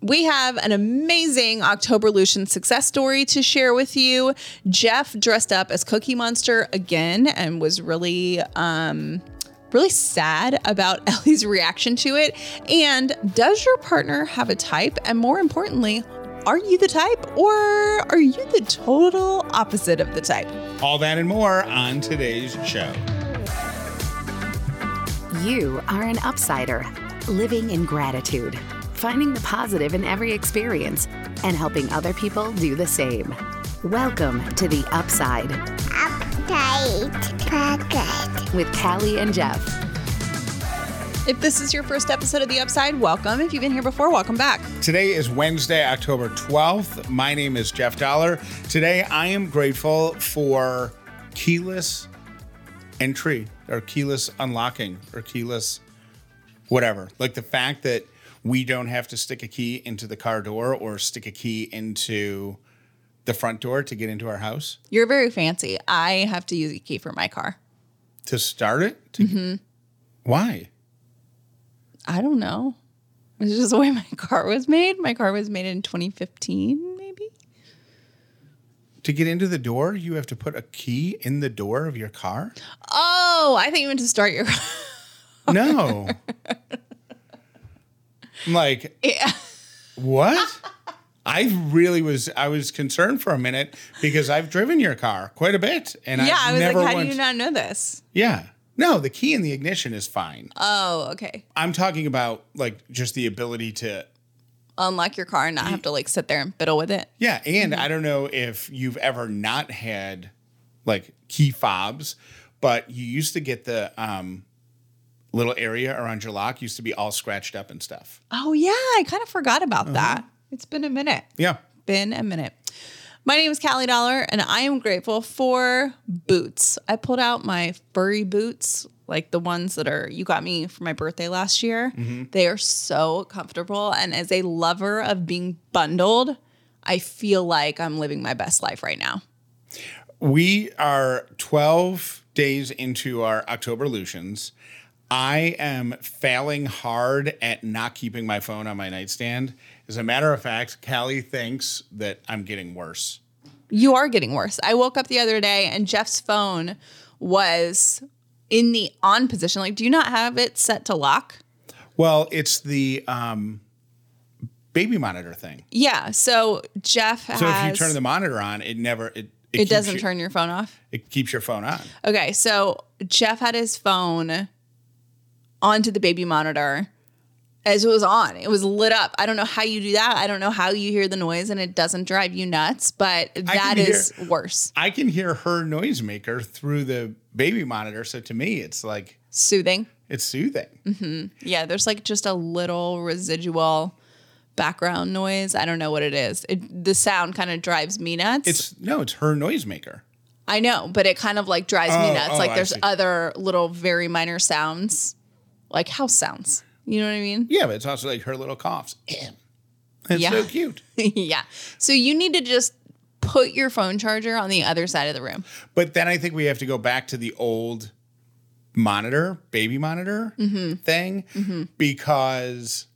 we have an amazing October Lucian success story to share with you. Jeff dressed up as Cookie Monster again and was really um really sad about Ellie's reaction to it. And does your partner have a type? And more importantly, are you the type or are you the total opposite of the type? All that and more on today's show. You are an upsider, living in gratitude, finding the positive in every experience, and helping other people do the same. Welcome to the Upside Update Pocket. with Callie and Jeff. If this is your first episode of The Upside, welcome. If you've been here before, welcome back. Today is Wednesday, October 12th. My name is Jeff Dollar. Today I am grateful for keyless entry or keyless unlocking or keyless whatever. Like the fact that we don't have to stick a key into the car door or stick a key into the front door to get into our house You're very fancy. I have to use a key for my car. to start it. To, mm-hmm. Why? I don't know. It's just the way my car was made. My car was made in 2015, maybe. To get into the door, you have to put a key in the door of your car? Oh, I think you meant to start your. Car. No. I'm like, yeah. what? I really was I was concerned for a minute because I've driven your car quite a bit and Yeah, I've I was never like, how do you not know this? Yeah. No, the key in the ignition is fine. Oh, okay. I'm talking about like just the ability to Unlock your car and not have to like sit there and fiddle with it. Yeah, and Mm-hmm. I don't know if you've ever not had like key fobs, but you used to get the um little area around your lock used to be all scratched up and stuff. Oh, yeah. I kind of forgot about Uh-huh. that. It's been a minute. Yeah. Been a minute. My name is Callie Dollar, and I am grateful for boots. I pulled out my furry boots, like the ones that are you got me for my birthday last year. They are so comfortable, and as a lover of being bundled, I feel like I'm living my best life right now. We are 12 days into our October Lucians. I am failing hard at not keeping my phone on my nightstand. As a matter of fact, Callie thinks that I'm getting worse. You are getting worse. I woke up the other day and Jeff's phone was in the on position. Like, do you not have it set to lock? Well, it's the um, baby monitor thing. Yeah. So Jeff has. So if you turn the monitor on, it never it it keeps doesn't you- turn your phone off. It keeps your phone on. Okay, so Jeff had his phone onto the baby monitor as it was on. It was lit up. I don't know how you do that. I don't know how you hear the noise and it doesn't drive you nuts, but that is hear- worse. I can hear her noisemaker through the baby monitor. So to me, it's like Soothing. it's soothing. Mm-hmm. Yeah, there's like just a little residual background noise. I don't know what it is. It, the sound kind of drives me nuts. It's no, it's her noisemaker. I know, but it kind of like drives me Oh, nuts. oh, like there's other little very minor sounds, like house sounds. You know what I mean? Yeah, but it's also like her little coughs. It's Yeah. so cute. yeah. So you need to just put your phone charger on the other side of the room. But then I think we have to go back to the old monitor, baby monitor Mm-hmm. thing, because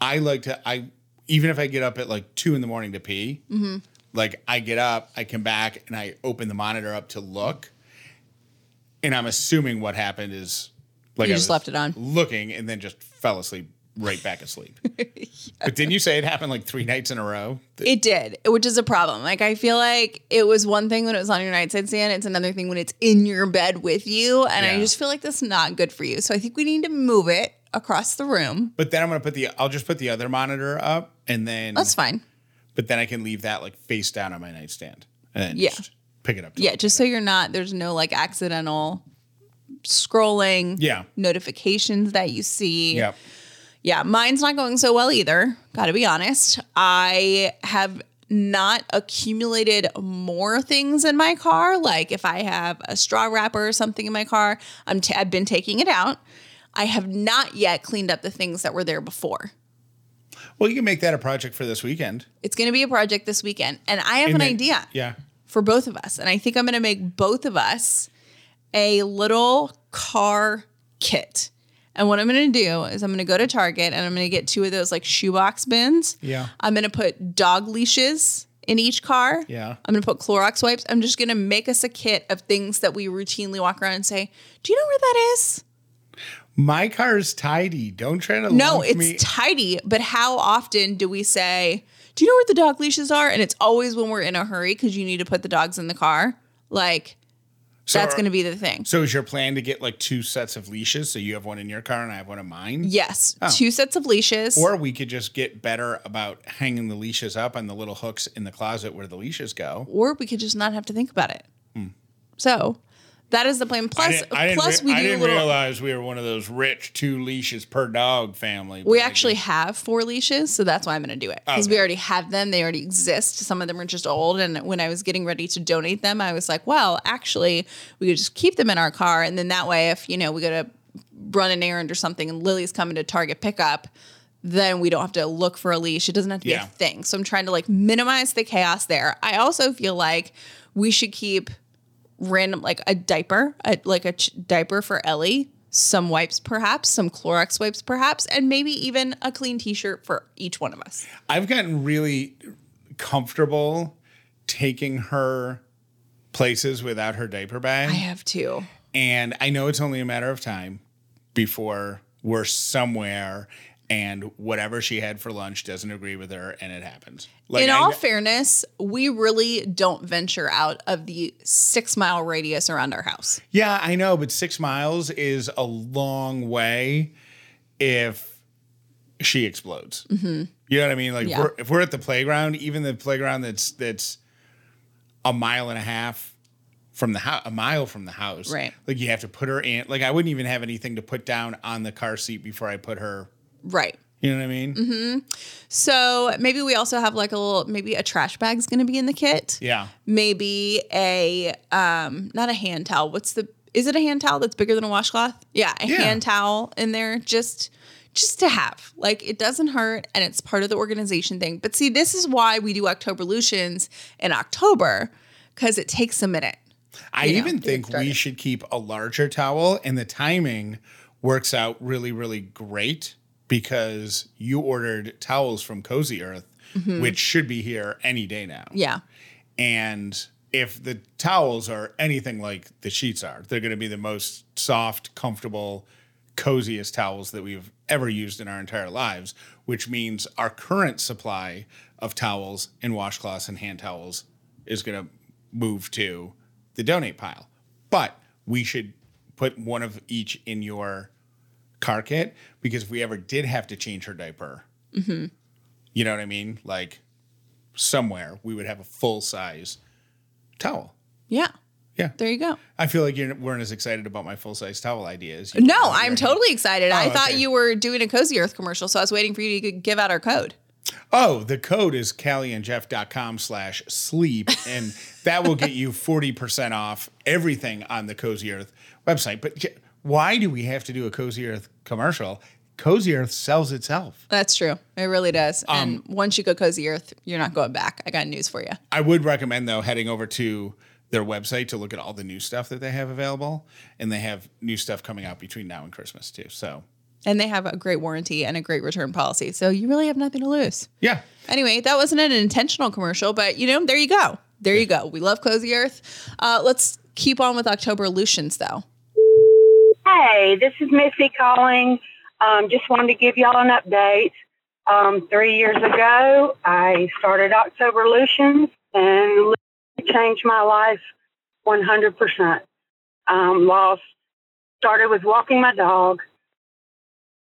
I like to. I even if I get up at like two in the morning to pee, Mm-hmm. like I get up, I come back, and I open the monitor up to look, and I'm assuming what happened is like You I just left it on. looking, and then just fell asleep right back asleep. But didn't you say it happened like three nights in a row? It did, which is a problem. Like I feel like it was one thing when it was on your nightstand stand. It's another thing when it's in your bed with you, and I just feel like that's not good for you. So I think we need to move it across the room. But then I'm gonna put the. I'll just put the other monitor up, and then That's fine. but then I can leave that like face down on my nightstand and Yeah. just pick it up. Yeah, just so you're not there's no like accidental scrolling. Yeah. Notifications that you see. Yeah. Yeah, mine's not going so well either. Got to be honest. I have not accumulated more things in my car. Like if I have a straw wrapper or something in my car, I'm t- I've been taking it out. I have not yet cleaned up the things that were there before. Well, you can make that a project for this weekend. It's going to be a project this weekend, and I have And an then- idea Yeah. for both of us. And I think I'm going to make both of us a little car kit. And what I'm going to do is I'm going to go to Target and I'm going to get two of those like shoebox bins. Yeah. I'm going to put dog leashes in each car. Yeah. I'm going to put Clorox wipes. I'm just going to make us a kit of things that we routinely walk around and say, "Do you know where that is?" My car's tidy. Don't try to No, it's me. tidy, but how often do we say, "Do you know where the dog leashes are?" And it's always when we're in a hurry because you need to put the dogs in the car. Like So that's going to be the thing. So is your plan to get like two sets of leashes? So you have one in your car and I have one in mine? Yes, Oh. two sets of leashes. Or we could just get better about hanging the leashes up on the little hooks in the closet where the leashes go. or we could just not have to think about it. Hmm. So that is the plan. Plus. I didn't, I didn't, plus re- we do a didn't little. realize we were one of those rich two leashes per dog family. we actually have four leashes, so that's why I'm going to do it because we already have them. They already exist. Some of them are just old, and when I was getting ready to donate them, I was like, well, actually, we could just keep them in our car, and then that way, if you know we got to run an errand or something, and Lily's coming to Target pickup. Then we don't have to look for a leash. It doesn't have to be a thing. So I'm trying to like minimize the chaos there. I also feel like we should keep random like a diaper, a, like a ch- diaper for Ellie, some wipes perhaps, some Clorox wipes perhaps, and maybe even a clean t-shirt for each one of us. I've gotten really comfortable taking her places without her diaper bag. I have two. And I know it's only a matter of time before we're somewhere and whatever she had for lunch doesn't agree with her and it happens. Like In all fairness, we really don't venture out of the six mile radius around our house. yeah, I know, but six miles is a long way if she explodes. You know what I mean? Like Mm-hmm. Yeah. we're, if we're at the playground, even the playground that's that's a mile and a half from the house, a mile from the house, Right. Like you have to put her in. Like I wouldn't even have anything to put down on the car seat before I put her. Right. You know what I mean? Mm-hmm. So maybe we also have like a little, maybe a trash bag's going to be in the kit. Yeah. maybe a um not a hand towel what's the is it a hand towel that's bigger than a washcloth yeah a Yeah. hand towel in there just just to have like it doesn't hurt and it's part of the organization thing but see this is why we do october lutions in october because it takes a minute I you know, even think we should keep a larger towel, and the timing works out really, really great because you ordered towels from Cozy Earth, which should be here any day now. Mm-hmm. yeah And if the towels are anything like the sheets are, they're going to be the most soft, comfortable, coziest towels that we've ever used in our entire lives, which means our current supply of towels and washcloths and hand towels is going to move to the donate pile. But we should put one of each in your car kit because if we ever did have to change her diaper, mm-hmm. you know what I mean? Like somewhere we would have a full size towel. yeah Yeah. there you go I feel like you weren't as excited about my full size towel ideas. no i'm totally excited i Oh, thought okay. you were doing a cozy earth commercial so i was waiting for you to give out our code Oh, the code is callieandjeff.com slash sleep, and that will get you 40% off everything on the Cozy Earth website. But why do we have to do a Cozy Earth commercial? Cozy Earth sells itself. that's true it really does Um, and once you go cozy earth you're not going back i got news for you I would recommend though heading over to their website to look at all the new stuff that they have available, and they have new stuff coming out between now and Christmas too. So and they have a great warranty and a great return policy. So you really have nothing to lose. yeah, Anyway, that wasn't an intentional commercial, but you know, there you go. There you go. We love Cozy Earth. Uh, let's keep on with October Lutions, though. Hey, this is Missy calling. Um, just wanted to give y'all an update. Um, three years ago, I started October Lutions and changed my life 100%. Um, lost, started with walking my dog.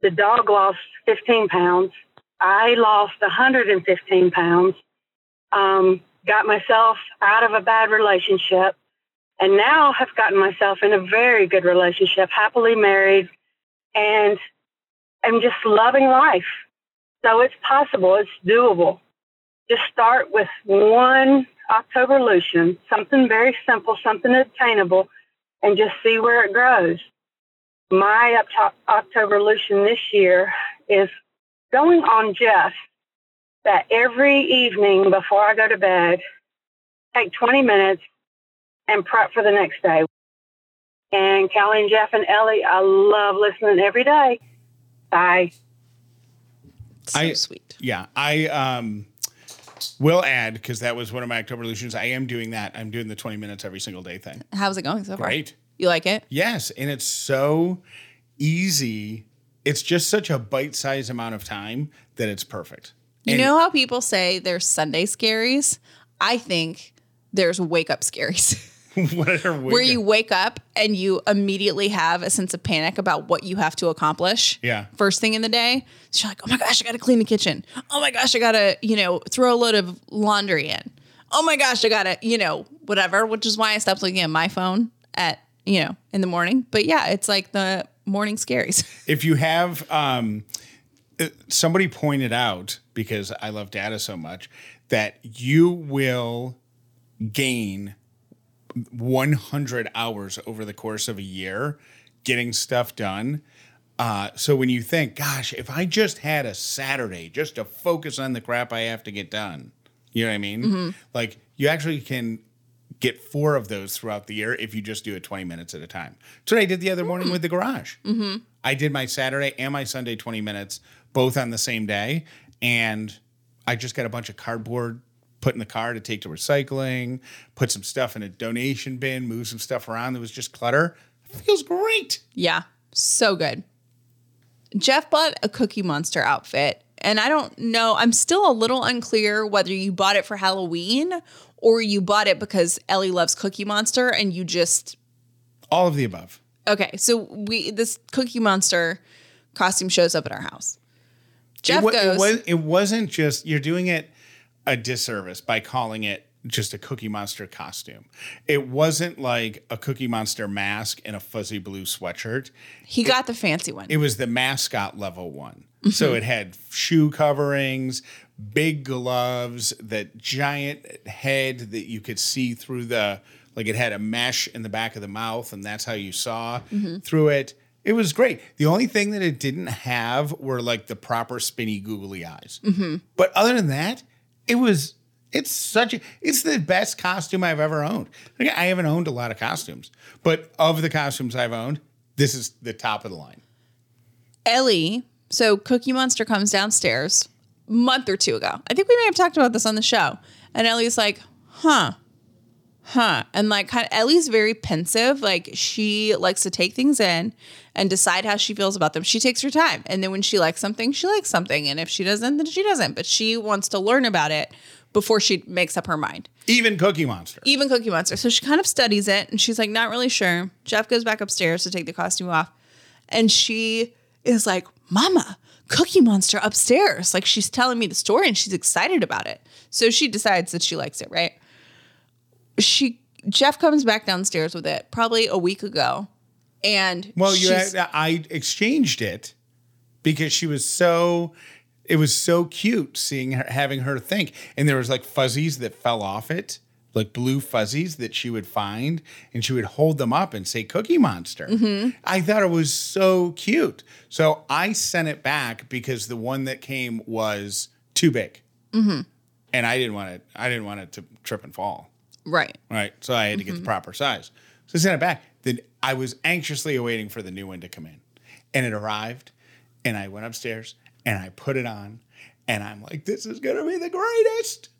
The dog lost 15 pounds. I lost 115 pounds. Um, got myself out of a bad relationship and now have gotten myself in a very good relationship, happily married, and I'm just loving life. So it's possible, it's doable. Just start with one October Lucian, something very simple, something attainable, and just see where it grows. My Oct- October Lucian this year is going on just that every evening before I go to bed, take 20 minutes and prep for the next day. And Callie and Jeff and Ellie, I love listening every day. Bye. So I- sweet. Yeah, I um will add because that was one of my October resolutions. I am doing that. I'm doing the 20 minutes every single day thing. How's it going so far? Great. You like it? Yes, and it's so easy. It's just such a bite-sized amount of time that it's perfect. You And- know how people say there's Sunday scaries? I think there's wake up scaries. where you wake up and you immediately have a sense of panic about what you have to accomplish. Yeah. First thing in the day. So you're like, oh my gosh, I gotta clean the kitchen. Oh my gosh, I gotta, you know, throw a load of laundry in. Oh my gosh, I gotta, you know, whatever, which is why I stopped looking at my phone at, you know, in the morning. But yeah, it's like the morning scaries. if you have um, uh, somebody pointed out because I love data so much that you will gain 100 hours over the course of a year getting stuff done. Uh, so when you think, gosh, if I just had a Saturday just to focus on the crap I have to get done, you know what I mean? Mm-hmm. Like you actually can get four of those throughout the year if you just do it 20 minutes at a time. That's what I did the other morning mm. with the garage. Mm-hmm. I did my Saturday and my Sunday 20 minutes both on the same day. And I just got a bunch of cardboard put in the car to take to recycling, put some stuff in a donation bin, move some stuff around that was just clutter. It feels great. Yeah, so good. Jeff bought a Cookie Monster outfit, and I don't know, I'm still a little unclear whether you bought it for Halloween or you bought it because Ellie loves Cookie Monster and you just All of the above. Okay, so we this Cookie Monster costume shows up at our house. Jeff it, goes, it was it wasn't just you're doing it a disservice by calling it just a Cookie Monster costume. It wasn't like a Cookie Monster mask and a fuzzy blue sweatshirt. he got the fancy one. It was the mascot level one. Mm-hmm. So it had shoe coverings, big gloves, that giant head that you could see through the like it had a mesh in the back of the mouth, and that's how you saw mm-hmm. through it. It was great. The only thing that it didn't have were like the proper spinny googly eyes. Mm-hmm. But other than that, it was it's such a it's the best costume I've ever owned. Like, I haven't owned a lot of costumes, but of the costumes I've owned, this is the top of the line. Ellie, so Cookie Monster comes downstairs a month or two ago. I think we may have talked about this on the show. And Ellie's like, huh, huh. And like, kind of, Ellie's very pensive. Like, she likes to take things in and decide how she feels about them. She takes her time. And then when she likes something, she likes something. And if she doesn't, then she doesn't. But she wants to learn about it before she makes up her mind. Even Cookie Monster. even Cookie Monster. So she kind of studies it and she's like, not really sure. Jeff goes back upstairs to take the costume off. And she is like, Mama, Cookie Monster upstairs. Like she's telling me the story and she's excited about it. So she decides that she likes it, right? She Jeff comes back downstairs with it probably a week ago. And Well, you had, I exchanged it because she was so it was so cute seeing her having her think and there was like fuzzies that fell off it like blue fuzzies that she would find and she would hold them up and say cookie monster Mm-hmm. i thought it was so cute so i sent it back because the one that came was too big Mm-hmm. and i didn't want it i didn't want it to trip and fall right. Right. So I had to get the mm-hmm. proper size. So I sent it back. Then I was anxiously awaiting for the new one to come in. And it arrived. And I went upstairs and I put it on. And I'm like, this is going to be the greatest.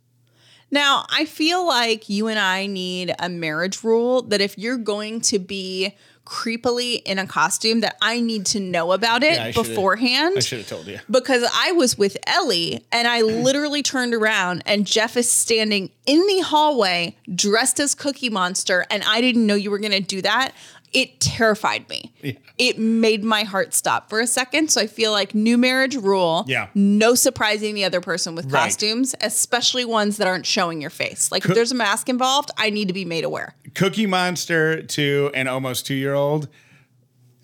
Now, I feel like you and I need a marriage rule that if you're going to be creepily in a costume that I need to know about it Yeah, beforehand. I should have told you. because I was with Ellie and I mm. literally turned around and Jeff is standing in the hallway dressed as Cookie Monster and I didn't know you were going to do that. It terrified me. It made my heart stop for a second. So I feel like new marriage rule. Yeah. No surprising the other person with Right. costumes, especially ones that aren't showing your face. Like if there's a mask involved, I need to be made aware. Cookie Monster to an almost two year old,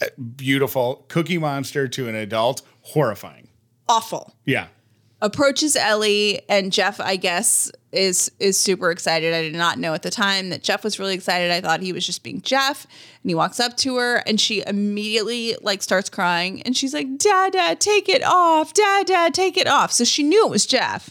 uh, beautiful. Cookie Monster to an adult, horrifying. Awful. Yeah. approaches Ellie and Jeff I guess is is super excited. I did not know at the time that Jeff was really excited. I thought he was just being Jeff. And he walks up to her and she immediately like starts crying and she's like, "Dad, dad, take it off. Dad, dad, take it off." So she knew it was Jeff.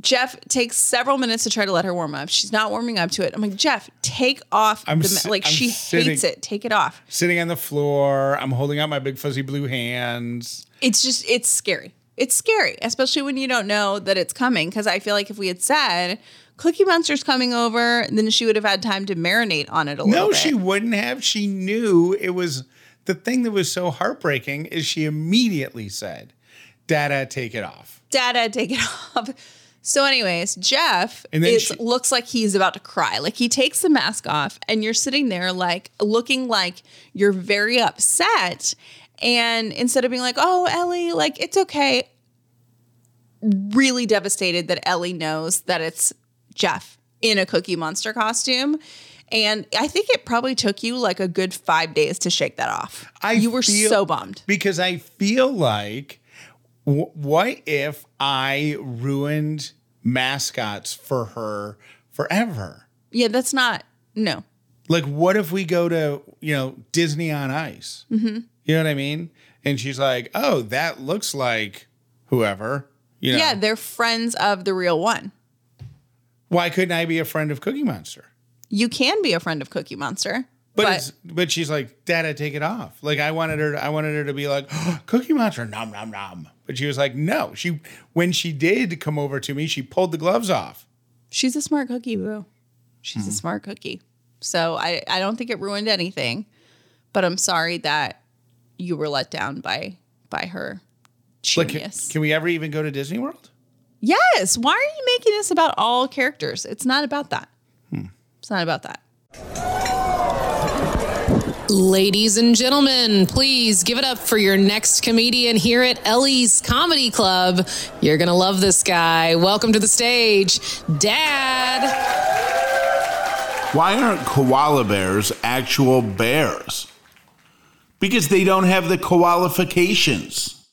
Jeff takes several minutes to try to let her warm up. She's not warming up to it. I'm like, Jeff, take off I'm the si- like I'm she sitting- hates it. Take it off. Sitting on the floor, I'm holding out my big fuzzy blue hands. It's just it's scary. It's scary, especially when you don't know that it's coming. Because I feel like if we had said Cookie Monster's coming over, then she would have had time to marinate on it a little No, she wouldn't have. She knew it was the thing that was so heartbreaking is she immediately said, Dada, take it off. Dada, take it off. So, anyways, Jeff And then is, she- looks like he's about to cry. Like he takes the mask off, and you're sitting there, like looking like you're very upset. And instead of being like, "Oh, Ellie, like it's okay," really devastated that Ellie knows that it's Jeff in a Cookie Monster costume. And I think it probably took you like a good five days to shake that off. I you were so bummed. Because I feel like, w- what if I ruined mascots for her forever? Yeah, that's not no. Like, what if we go to, you know, Disney on Ice? Mm-hmm. You know what I mean? And she's like, oh, that looks like whoever. You know, Yeah, they're friends of the real one. why couldn't I be a friend of Cookie Monster? You can be a friend of Cookie Monster, But, but, it's, but she's like, Dada, take it off. Like I wanted her, I wanted her to be like, Cookie Monster, nom nom nom. But she was like, no. She when she did come over to me, she pulled the gloves off. she's a smart cookie, boo. She's a hmm. smart cookie. So I, I don't think it ruined anything, but I'm sorry that you were let down by by her Like, can, genius. can we ever even go to Disney World? yes. Why are you making this about all characters? It's not about that. Hmm. It's not about that. Ladies and gentlemen, please give it up for your next comedian here at Ellie's Comedy Club. You're going to love this guy. Welcome to the stage, Dad. Why aren't koala bears actual bears? Because they don't have the qualifications.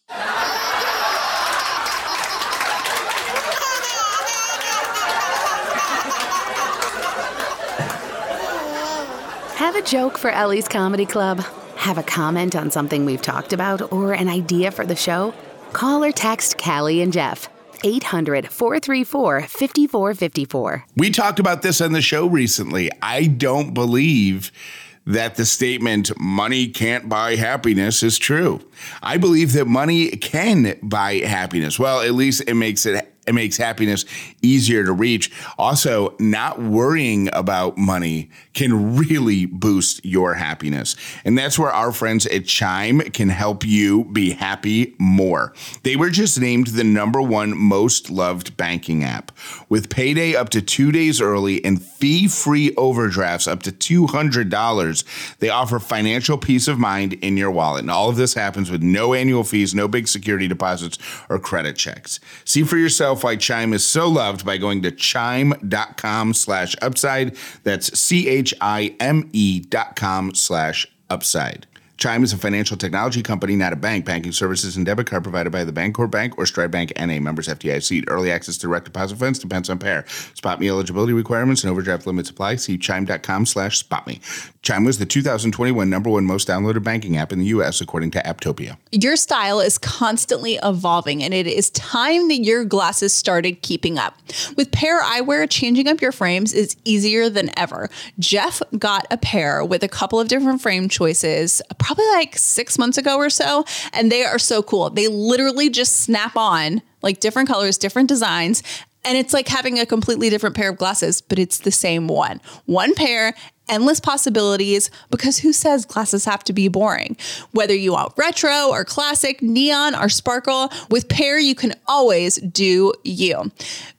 A joke for Ellie's Comedy Club? Have a comment on something we've talked about or an idea for the show? Call or text Callie and Jeff. 800 434 5454. We talked about this on the show recently. I don't believe that the statement money can't buy happiness is true. I believe that money can buy happiness. Well, at least it makes it it makes happiness easier to reach. Also, not worrying about money can really boost your happiness. And that's where our friends at Chime can help you be happy more. They were just named the number one most loved banking app. With payday up to two days early and fee free overdrafts up to $200, they offer financial peace of mind in your wallet. And all of this happens with no annual fees, no big security deposits, or credit checks. See for yourself Chime is so loved by going to chime.com slash upside. That's C H I M E dot com slash upside. Chime is a financial technology company, not a bank. Banking services and debit card provided by the Bancorp Bank or Stride Bank NA members FDIC. Early access to direct deposit funds depends on pair. Spot me eligibility requirements and overdraft limits apply. See chime.com slash spot me. Chime was the 2021 number one most downloaded banking app in the U.S. according to Apptopia. Your style is constantly evolving, and it is time that your glasses started keeping up. With Pair Eyewear, changing up your frames is easier than ever. Jeff got a pair with a couple of different frame choices probably like six months ago or so, and they are so cool. They literally just snap on like different colors, different designs. And it's like having a completely different pair of glasses, but it's the same one. One pair, endless possibilities, because who says glasses have to be boring? Whether you want retro or classic, neon or sparkle, with Pair, you can always do you.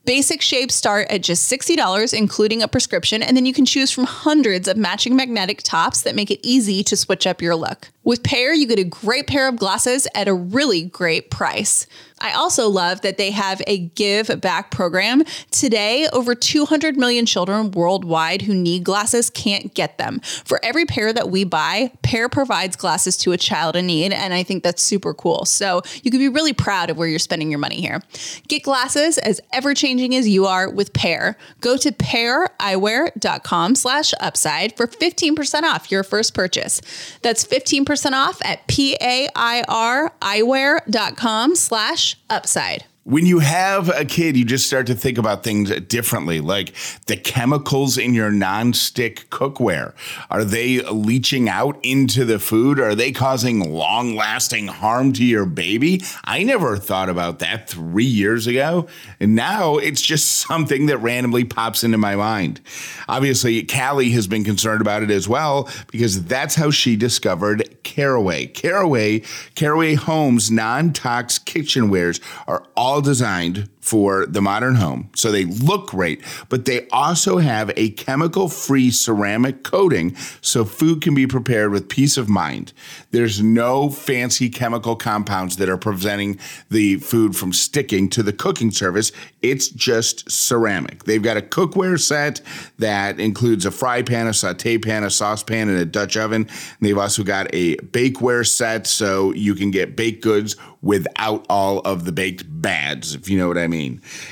Basic shapes start at just $60, including a prescription, and then you can choose from hundreds of matching magnetic tops that make it easy to switch up your look. With Pair, you get a great pair of glasses at a really great price. I also love that they have a give back program. Today, over 200 million children worldwide who need glasses can't get them. For every pair that we buy, Pair provides glasses to a child in need, and I think that's super cool. So you can be really proud of where you're spending your money here. Get glasses as ever changing as you are with Pair. Go to paireyewear.com slash upside for 15% off your first purchase. That's 15% off at P-A-I-R eyewear.com slash upside. When you have a kid, you just start to think about things differently, like the chemicals in your nonstick cookware. Are they leaching out into the food? Are they causing long lasting harm to your baby? I never thought about that three years ago. And now it's just something that randomly pops into my mind. Obviously, Callie has been concerned about it as well because that's how she discovered Caraway. Caraway, Caraway Homes non tox kitchenwares are all designed for the modern home. So they look great, but they also have a chemical free ceramic coating so food can be prepared with peace of mind. There's no fancy chemical compounds that are preventing the food from sticking to the cooking surface. It's just ceramic. They've got a cookware set that includes a fry pan, a saute pan, a saucepan, and a Dutch oven. And they've also got a bakeware set so you can get baked goods without all of the baked bads, if you know what I mean.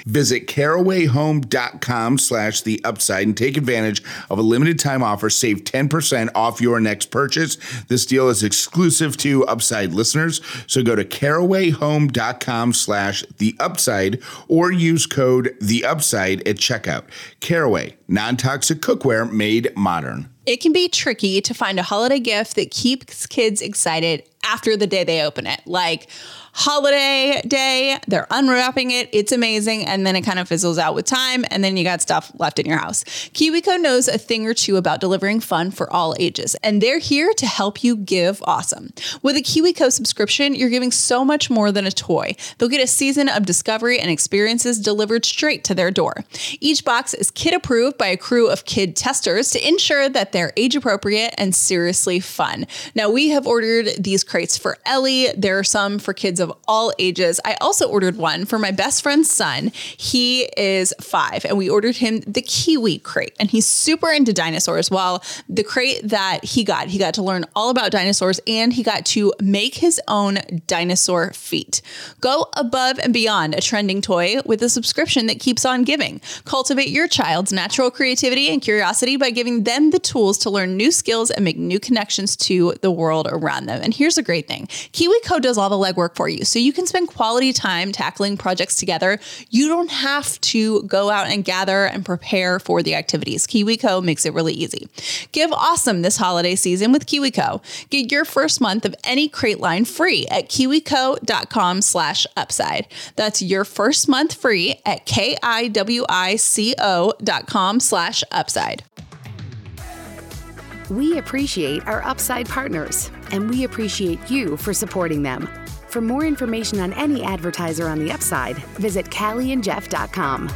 Visit carawayhome.com slash the upside and take advantage of a limited time offer. Save 10% off your next purchase. This deal is exclusive to upside listeners. So go to carawayhome.com slash the upside or use code the upside at checkout. Caraway, non-toxic cookware made modern. It can be tricky to find a holiday gift that keeps kids excited after the day they open it. Like holiday day, they're unwrapping it, it's amazing, and then it kind of fizzles out with time, and then you got stuff left in your house. KiwiCo knows a thing or two about delivering fun for all ages, and they're here to help you give awesome. With a KiwiCo subscription, you're giving so much more than a toy. They'll get a season of discovery and experiences delivered straight to their door. Each box is kid approved by a crew of kid testers to ensure that they're age appropriate and seriously fun. Now, we have ordered these crates for Ellie. There are some for kids of all ages. I also ordered one for my best friend's son. He is five, and we ordered him the Kiwi crate, and he's super into dinosaurs. While the crate that he got, he got to learn all about dinosaurs and he got to make his own dinosaur feet. Go above and beyond a trending toy with a subscription that keeps on giving. Cultivate your child's natural creativity and curiosity by giving them the tools to learn new skills and make new connections to the world around them. And here's a great thing KiwiCo does all the legwork for you, so you can spend quality time tackling projects together. You don't have to go out and gather and prepare for the activities. KiwiCo makes it really easy. Give awesome this holiday season with KiwiCo. Get your first month of any crate line free at kiwico.com slash upside. That's your first month free at K-I-W-I-C-O dot com slash upside. We appreciate our Upside partners, and we appreciate you for supporting them. For more information on any advertiser on the Upside, visit CallieandJeff.com.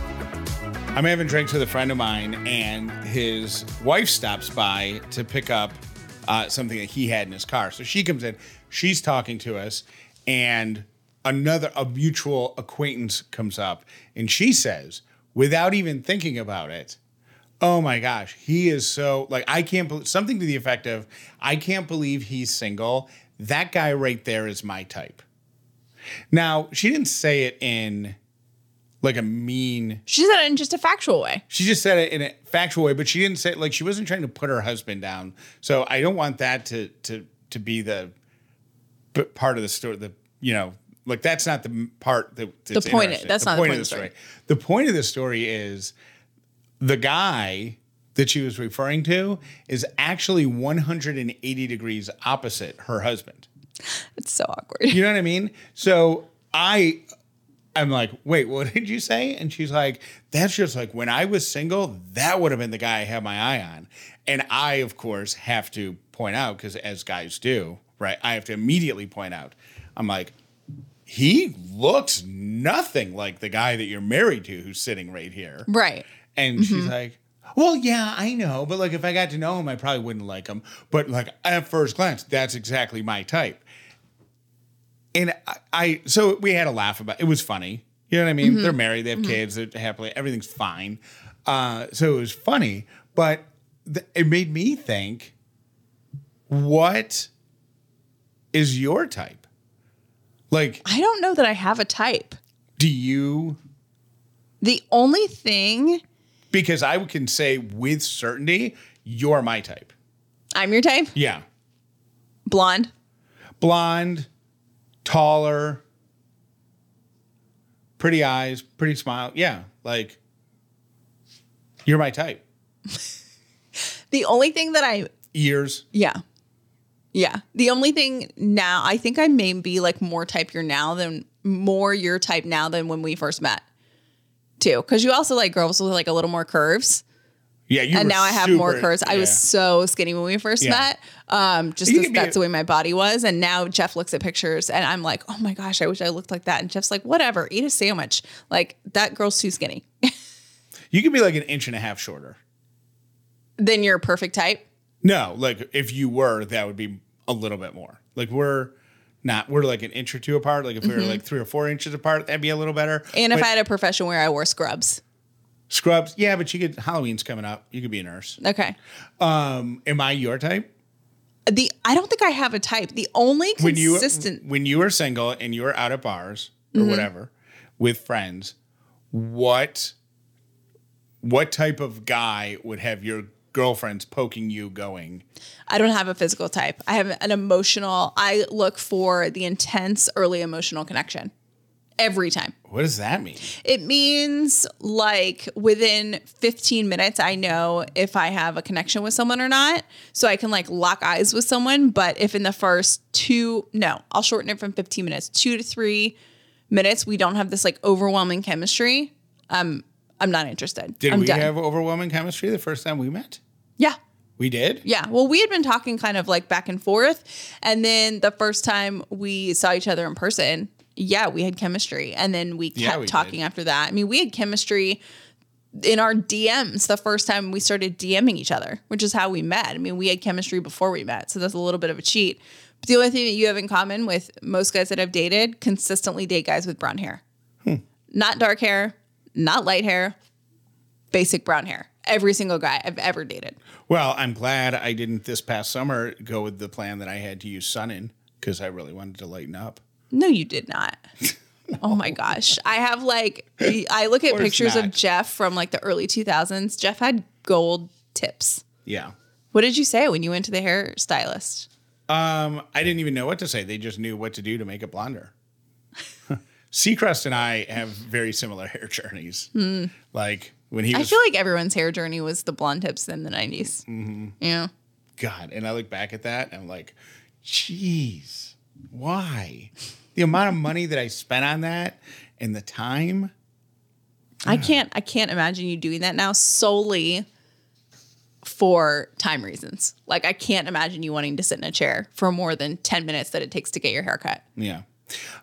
I'm having drinks with a friend of mine, and his wife stops by to pick up uh, something that he had in his car. So she comes in, she's talking to us, and another a mutual acquaintance comes up, and she says, without even thinking about it, "Oh my gosh, he is so like I can't believe something to the effect of I can't believe he's single. That guy right there is my type." Now she didn't say it in like a mean She said it in just a factual way. she just said it in a factual way, but she didn't say like she wasn't trying to put her husband down. So I don't want that to to to be the part of the story. The you know like that's not the part that that's point- that's not the point of the story. The point of the story is the guy that she was referring to is actually 180 degrees opposite her husband. It's so awkward. You know what I mean? So I I'm like, wait, what did you say? And she's like, that's just like when I was single, that would have been the guy I had my eye on. And I, of course, have to point out, because as guys do, right? I have to immediately point out, I'm like, he looks nothing like the guy that you're married to who's sitting right here. Right. And she's mm-hmm. like, well, yeah, I know, but like if I got to know him, I probably wouldn't like him. But like at first glance, that's exactly my type. And I, I so we had a laugh about it was funny. You know what I mean? They're married, they have kids, they're happily, everything's fine. Uh, so it was funny, but th- it made me think, what is your type? Like, I don't know that I have a type. do you The only thing because I can say with certainty, you're my type. I'm your type, Yeah. blonde. Blonde, taller, pretty eyes, pretty smile. Yeah, like you're my type. The only thing that I Ears. Yeah. Yeah. The only thing now, I think I may be like more type your now than more your type now than when we first met, too. Because you also like girls with like a little more curves. Yeah, you and now I have more curves. I was so skinny when we first Yeah. met. Um, just You 'cause can be that's a- the way my body was. And now Jeff looks at pictures and I'm like, oh my gosh, I wish I looked like that. And Jeff's like, whatever, eat a sandwich. Like that girl's too skinny. You could be like an inch and a half shorter. then you're a perfect type. No, like if you were, that would be a little bit more. Like we're not, we're like an inch or two apart. Like if we were like three or four inches apart, that'd be a little better. Mm-hmm. And if But I had a profession where I wore scrubs. scrubs, yeah, but you could Halloween's coming up. You could be a nurse. Okay. Um, am I your type? The I don't think I have a type. The only When you consistent when you were single and you were out at bars or Mm-hmm. whatever with friends, what what type of guy would have your girlfriends poking you going? I don't have a physical type. I have an emotional. I look for the intense early emotional connection every time. What does that mean? It means like within 15 minutes, I know if I have a connection with someone or not. So I can like lock eyes with someone. But if in the first two, no, I'll shorten it from 15 minutes, two to three minutes, we don't have this like overwhelming chemistry. Um, I'm not interested. Did I'm we done. have overwhelming chemistry the first time we met? yeah. We did. Yeah. Well, we had been talking kind of like back and forth. And then the first time we saw each other in person, yeah, we had chemistry. And then we kept Yeah, we talking did. after that. I mean, we had chemistry in our DMs the first time we started DMing each other, which is how we met. I mean, we had chemistry before we met. So that's a little bit of a cheat. But the only thing that you have in common with most guys that I've dated consistently date guys with brown hair. Hmm. Not dark hair, not light hair, basic brown hair. Every single guy I've ever dated. Well, I'm glad I didn't this past summer go with the plan that I had to use sun in because I really wanted to lighten up. No, you did not. Oh my gosh. I have like, I look at pictures not. of Jeff from like the early 2000s. Jeff had gold tips. Yeah. What did you say when you went to the hairstylist? Um, I didn't even know what to say. They just knew what to do to make it blonder. Seacrest and I have very similar hair journeys. Like when he Hmm. I feel like everyone's hair journey was the blonde tips in the 90s. Mm-hmm. Yeah. God, and I look back at that and I'm like, geez, why? The amount of money that I spent on that and the time. I can't, I can't imagine you doing that now solely for time reasons. Like I can't imagine you wanting to sit in a chair for more than 10 minutes that it takes to get your hair cut. Yeah.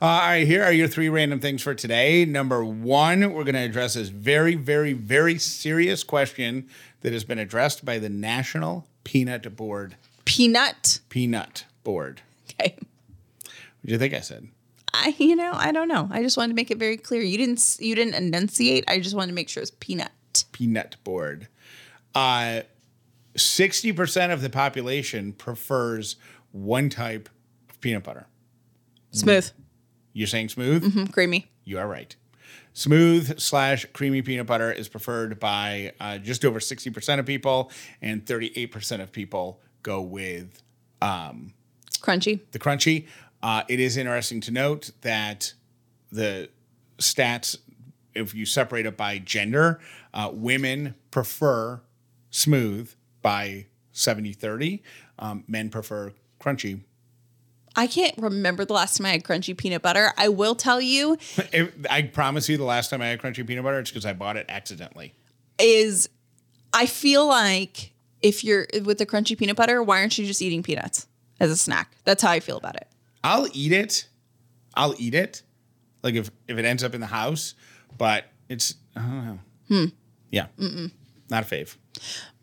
Uh, all right, here are your three random things for today. Number one, we're going to address this very, very, very serious question that has been addressed by the National Peanut Board. Peanut. Peanut Board. Okay. What do you think I said? I, you know, I don't know. I just wanted to make it very clear. You didn't, you didn't enunciate. I just wanted to make sure it was peanut. Peanut Board. Uh, 60% of the population prefers one type of peanut butter. Smooth, You're saying smooth? Mm, creamy. You are right. Smooth slash creamy peanut butter is preferred by uh, just over 60% of people, and 38% of people go with Crunchy. the crunchy. Uh, it is interesting to note that the stats, if you separate it by gender, uh, women prefer smooth by 70 30. Um, men prefer crunchy. I can't remember the last time I had crunchy peanut butter. I will tell you I promise you, the last time I had crunchy peanut butter, it's because I bought it accidentally. is I feel like if you're with the crunchy peanut butter, why aren't you just eating peanuts as a snack? That's how I feel about it. I'll eat it. I'll eat it. Like if if it ends up in the house, but it's I don't know. Hmm. Yeah. Not a fave.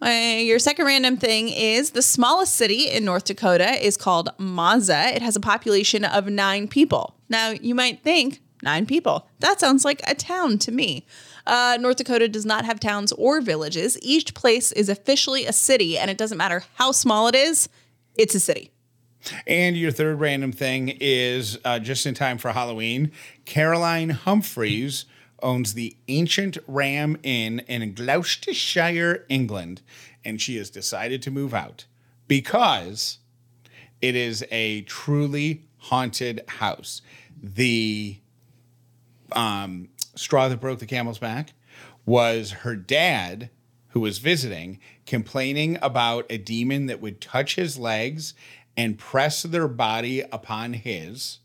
My, your second random thing is the smallest city in North Dakota is called Maza. It has a population of nine people. Now, you might think, nine people. That sounds like a town to me. Uh, North Dakota does not have towns or villages. Each place is officially a city, and it doesn't matter how small it is, it's a city. And your third random thing is uh, just in time for Halloween. Caroline Humphries owns the Ancient Ram Inn in Gloucestershire, England, and she has decided to move out because it is a truly haunted house. The um, straw that broke the camel's back was her dad, who was visiting, complaining about a demon that would touch his legs and press their body upon his.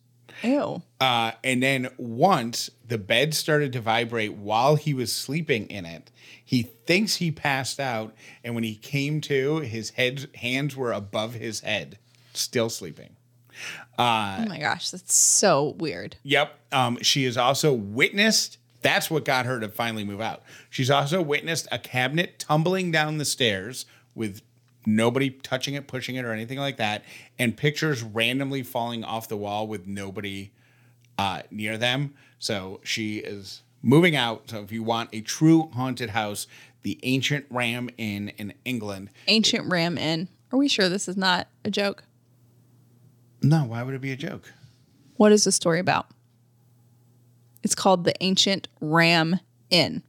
Ew. Uh, and then once the bed started to vibrate while he was sleeping in it, he thinks he passed out. And when he came to, his head hands were above his head, still sleeping. oh my gosh, that's so weird. Yep. Um, she has also witnessed. That's what got her to finally move out. She's also witnessed a cabinet tumbling down the stairs with nobody touching it, pushing it, or anything like that, and pictures randomly falling off the wall with nobody uh, near them. So she is moving out. So if you want a true haunted house, the Ancient Ram Inn in England. Ancient Ram Inn. Are we sure this is not a joke? No, why would it be a joke? What is the story about? It's called the Ancient Ram Inn.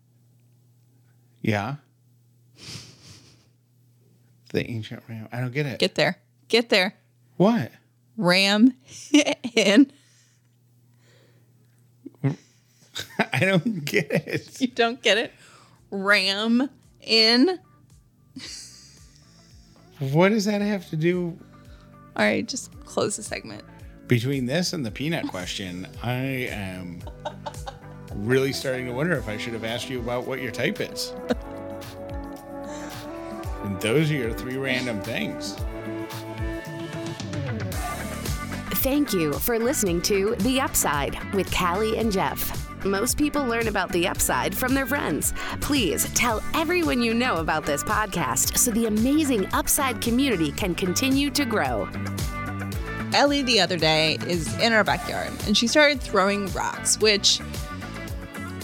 Yeah. The Ancient Ram. I don't get it. Get there. Get there. what? Ram in. I don't get it. You don't get it? Ram in. What does that have to do All right, just close the segment. between this and the peanut question? I am really starting to wonder if I should have asked you about what your type is. And those are your three random things. Thank you for listening to The Upside with Callie and Jeff. Most people learn about the upside from their friends. Please tell everyone you know about this podcast so the amazing Upside community can continue to grow. Ellie the other day is in our backyard and she started throwing rocks, which,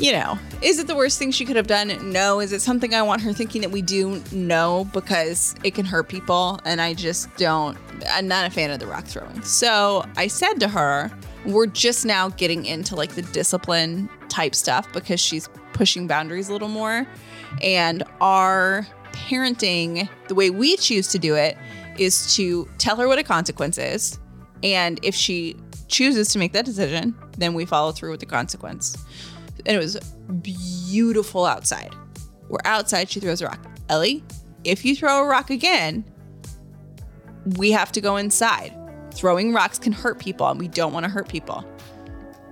you know, is it the worst thing she could have done? No. Is it something I want her thinking that we do? No, because it can hurt people and I just don't, I'm not a fan of the rock throwing. So I said to her, we're just now getting into like the discipline type stuff because she's pushing boundaries a little more. And our parenting, the way we choose to do it, is to tell her what a consequence is. And if she chooses to make that decision, then we follow through with the consequence. And it was beautiful outside. We're outside, she throws a rock. Ellie, if you throw a rock again, we have to go inside. Throwing rocks can hurt people, and we don't want to hurt people.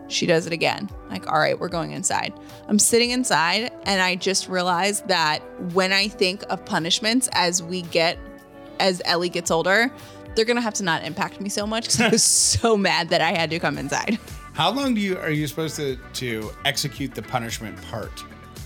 She does it again. Like, all right, we're going inside. I'm sitting inside, and I just realized that when I think of punishments as we get, as Ellie gets older, they're gonna have to not impact me so much because I was so mad that I had to come inside. How long do you are you supposed to to execute the punishment part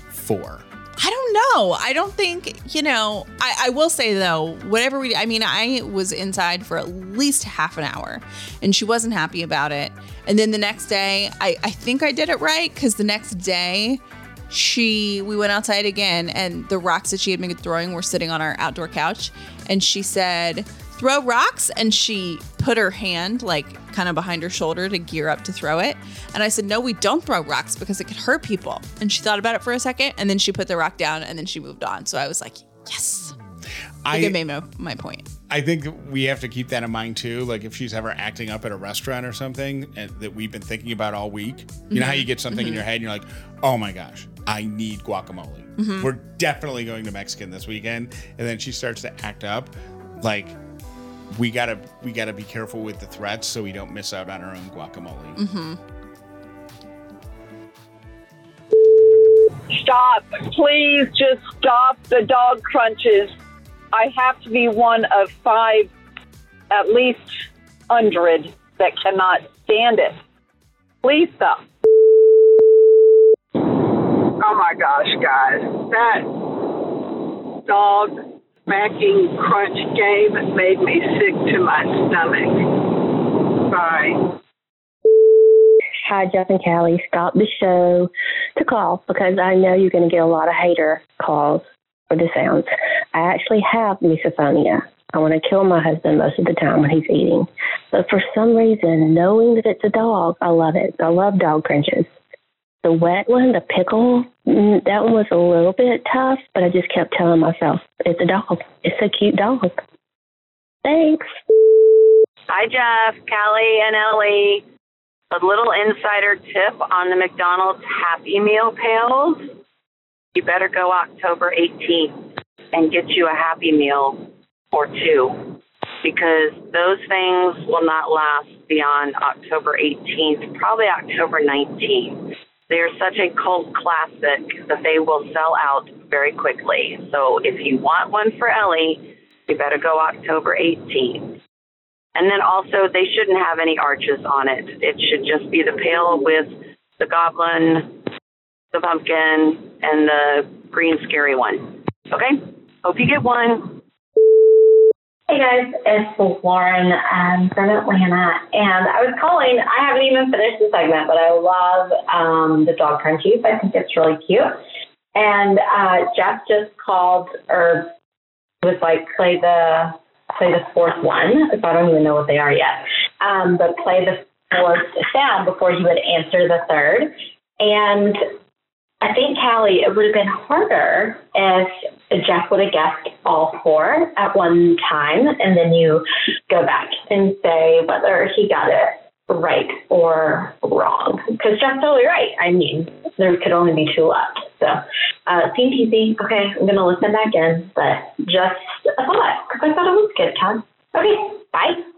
for? I don't know. I don't think, you know, I, I will say though, whatever we, I mean, I was inside for at least half an hour and she wasn't happy about it. And then the next day, I, I think I did it right because the next day, she, we went outside again and the rocks that she had been throwing were sitting on our outdoor couch. And she said, throw rocks. And she put her hand like kind of behind her shoulder to gear up to throw it. And I said, no, we don't throw rocks because it could hurt people. And she thought about it for a second and then she put the rock down and then she moved on. So I was like, yes. I think I made my, my point. I think we have to keep that in mind too. Like if she's ever acting up at a restaurant or something and, that we've been thinking about all week. You know how you mm-hmm. get something in mm-hmm. your head and you're like, oh my gosh, I need guacamole. Mm-hmm. We're definitely going to Mexican this weekend. And then she starts to act up. Like we gotta we gotta be careful with the threats so we don't miss out on our own guacamole. Mm-hmm. Stop. Please just stop the dog crunches. I have to be one of five, at least, hundred that cannot stand it. Please stop. Oh my gosh, guys. That dog smacking crunch game made me sick to my stomach. Bye. Hi, Jeff and Callie. Stop the show to call because I know you're going to get a lot of hater calls for the sounds. I actually have misophonia. I want to kill my husband most of the time when he's eating. But for some reason, knowing that it's a dog, I love it. I love dog crunches. The wet one, the pickle, mm, that one was a little bit tough, but I just kept telling myself, it's a dog. It's a cute dog. Thanks. Hi, Jeff, Callie, and Ellie. A little insider tip on the McDonald's Happy Meal pails. You better go October 18th and get you a Happy Meal or two because those things will not last beyond October 18th, probably October 19th. They're such a cult classic that they will sell out very quickly. So if you want one for Ellie, you better go October 18th. And then also, they shouldn't have any arches on it. It should just be the pail with the goblin, the pumpkin, and the green scary one. Okay? Hope you get one. Hey guys, it's Lauren um, from Atlanta, and I was calling. I haven't even finished the segment, but I love um, the dog crunchies. I think it's really cute. And uh, Jeff just called, or was like, play the play the fourth one. So I don't even know what they are yet. Um, but play the fourth sound before he would answer the third. And I think, Callie, it would have been harder if Jeff would have guessed all four at one time, and then you go back and say whether he got it right or wrong. Because Jeff's totally right. I mean, there could only be two left. So, uh, seemed easy. Okay, I'm going to listen back in, but just a thought, because I thought it was good, Todd. Okay, bye.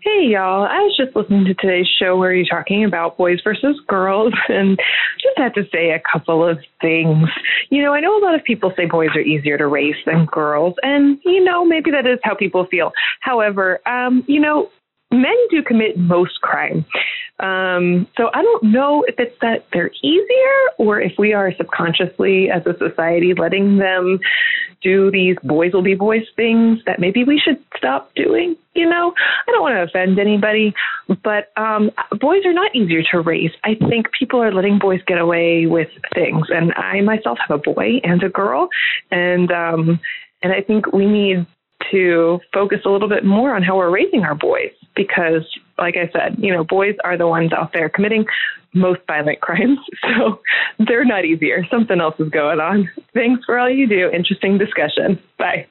Hey, y'all. I was just listening to today's show where you're talking about boys versus girls, and just had to say a couple of things. You know, I know a lot of people say boys are easier to raise than girls, and, you know, maybe that is how people feel. However, um, you know, men do commit most crime. Um, so I don't know if it's that they're easier or if we are subconsciously as a society letting them do these boys will be boys things that maybe we should stop doing. You know, I don't want to offend anybody, but um, boys are not easier to raise. I think people are letting boys get away with things, and I myself have a boy and a girl, and um, and I think we need to focus a little bit more on how we're raising our boys because like I said, you know, boys are the ones out there committing most violent crimes. So they're not easier. Something else is going on. Thanks for all you do. Interesting discussion. Bye.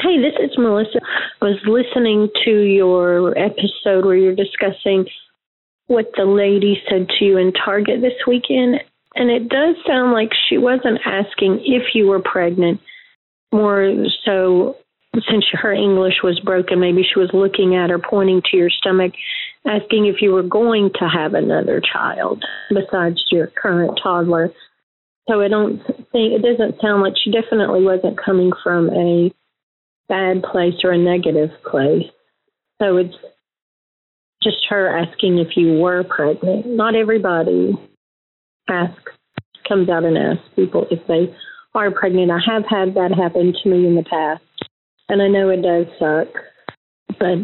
Hey, this is Melissa. I was listening to your episode where you're discussing what the lady said to you in Target this weekend. And it does sound like she wasn't asking if you were pregnant, more so since her English was broken, maybe she was looking at or pointing to your stomach, asking if you were going to have another child besides your current toddler. So I don't think it doesn't sound like she definitely wasn't coming from a bad place or a negative place. So it's just her asking if you were pregnant. Not everybody asks comes out and asks people if they are pregnant. I have had that happen to me in the past. And I know it does suck, but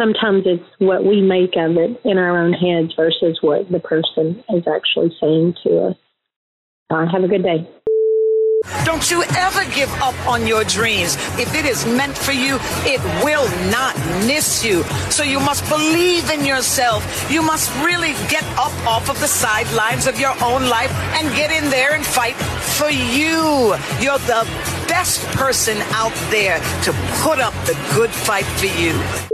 sometimes it's what we make of it in our own heads versus what the person is actually saying to us. Uh, have a good day. Don't you ever give up on your dreams. If it is meant for you, it will not miss you. So you must believe in yourself. You must really get up off of the sidelines of your own life and get in there and fight for you. You're the best person out there to put up the good fight for you.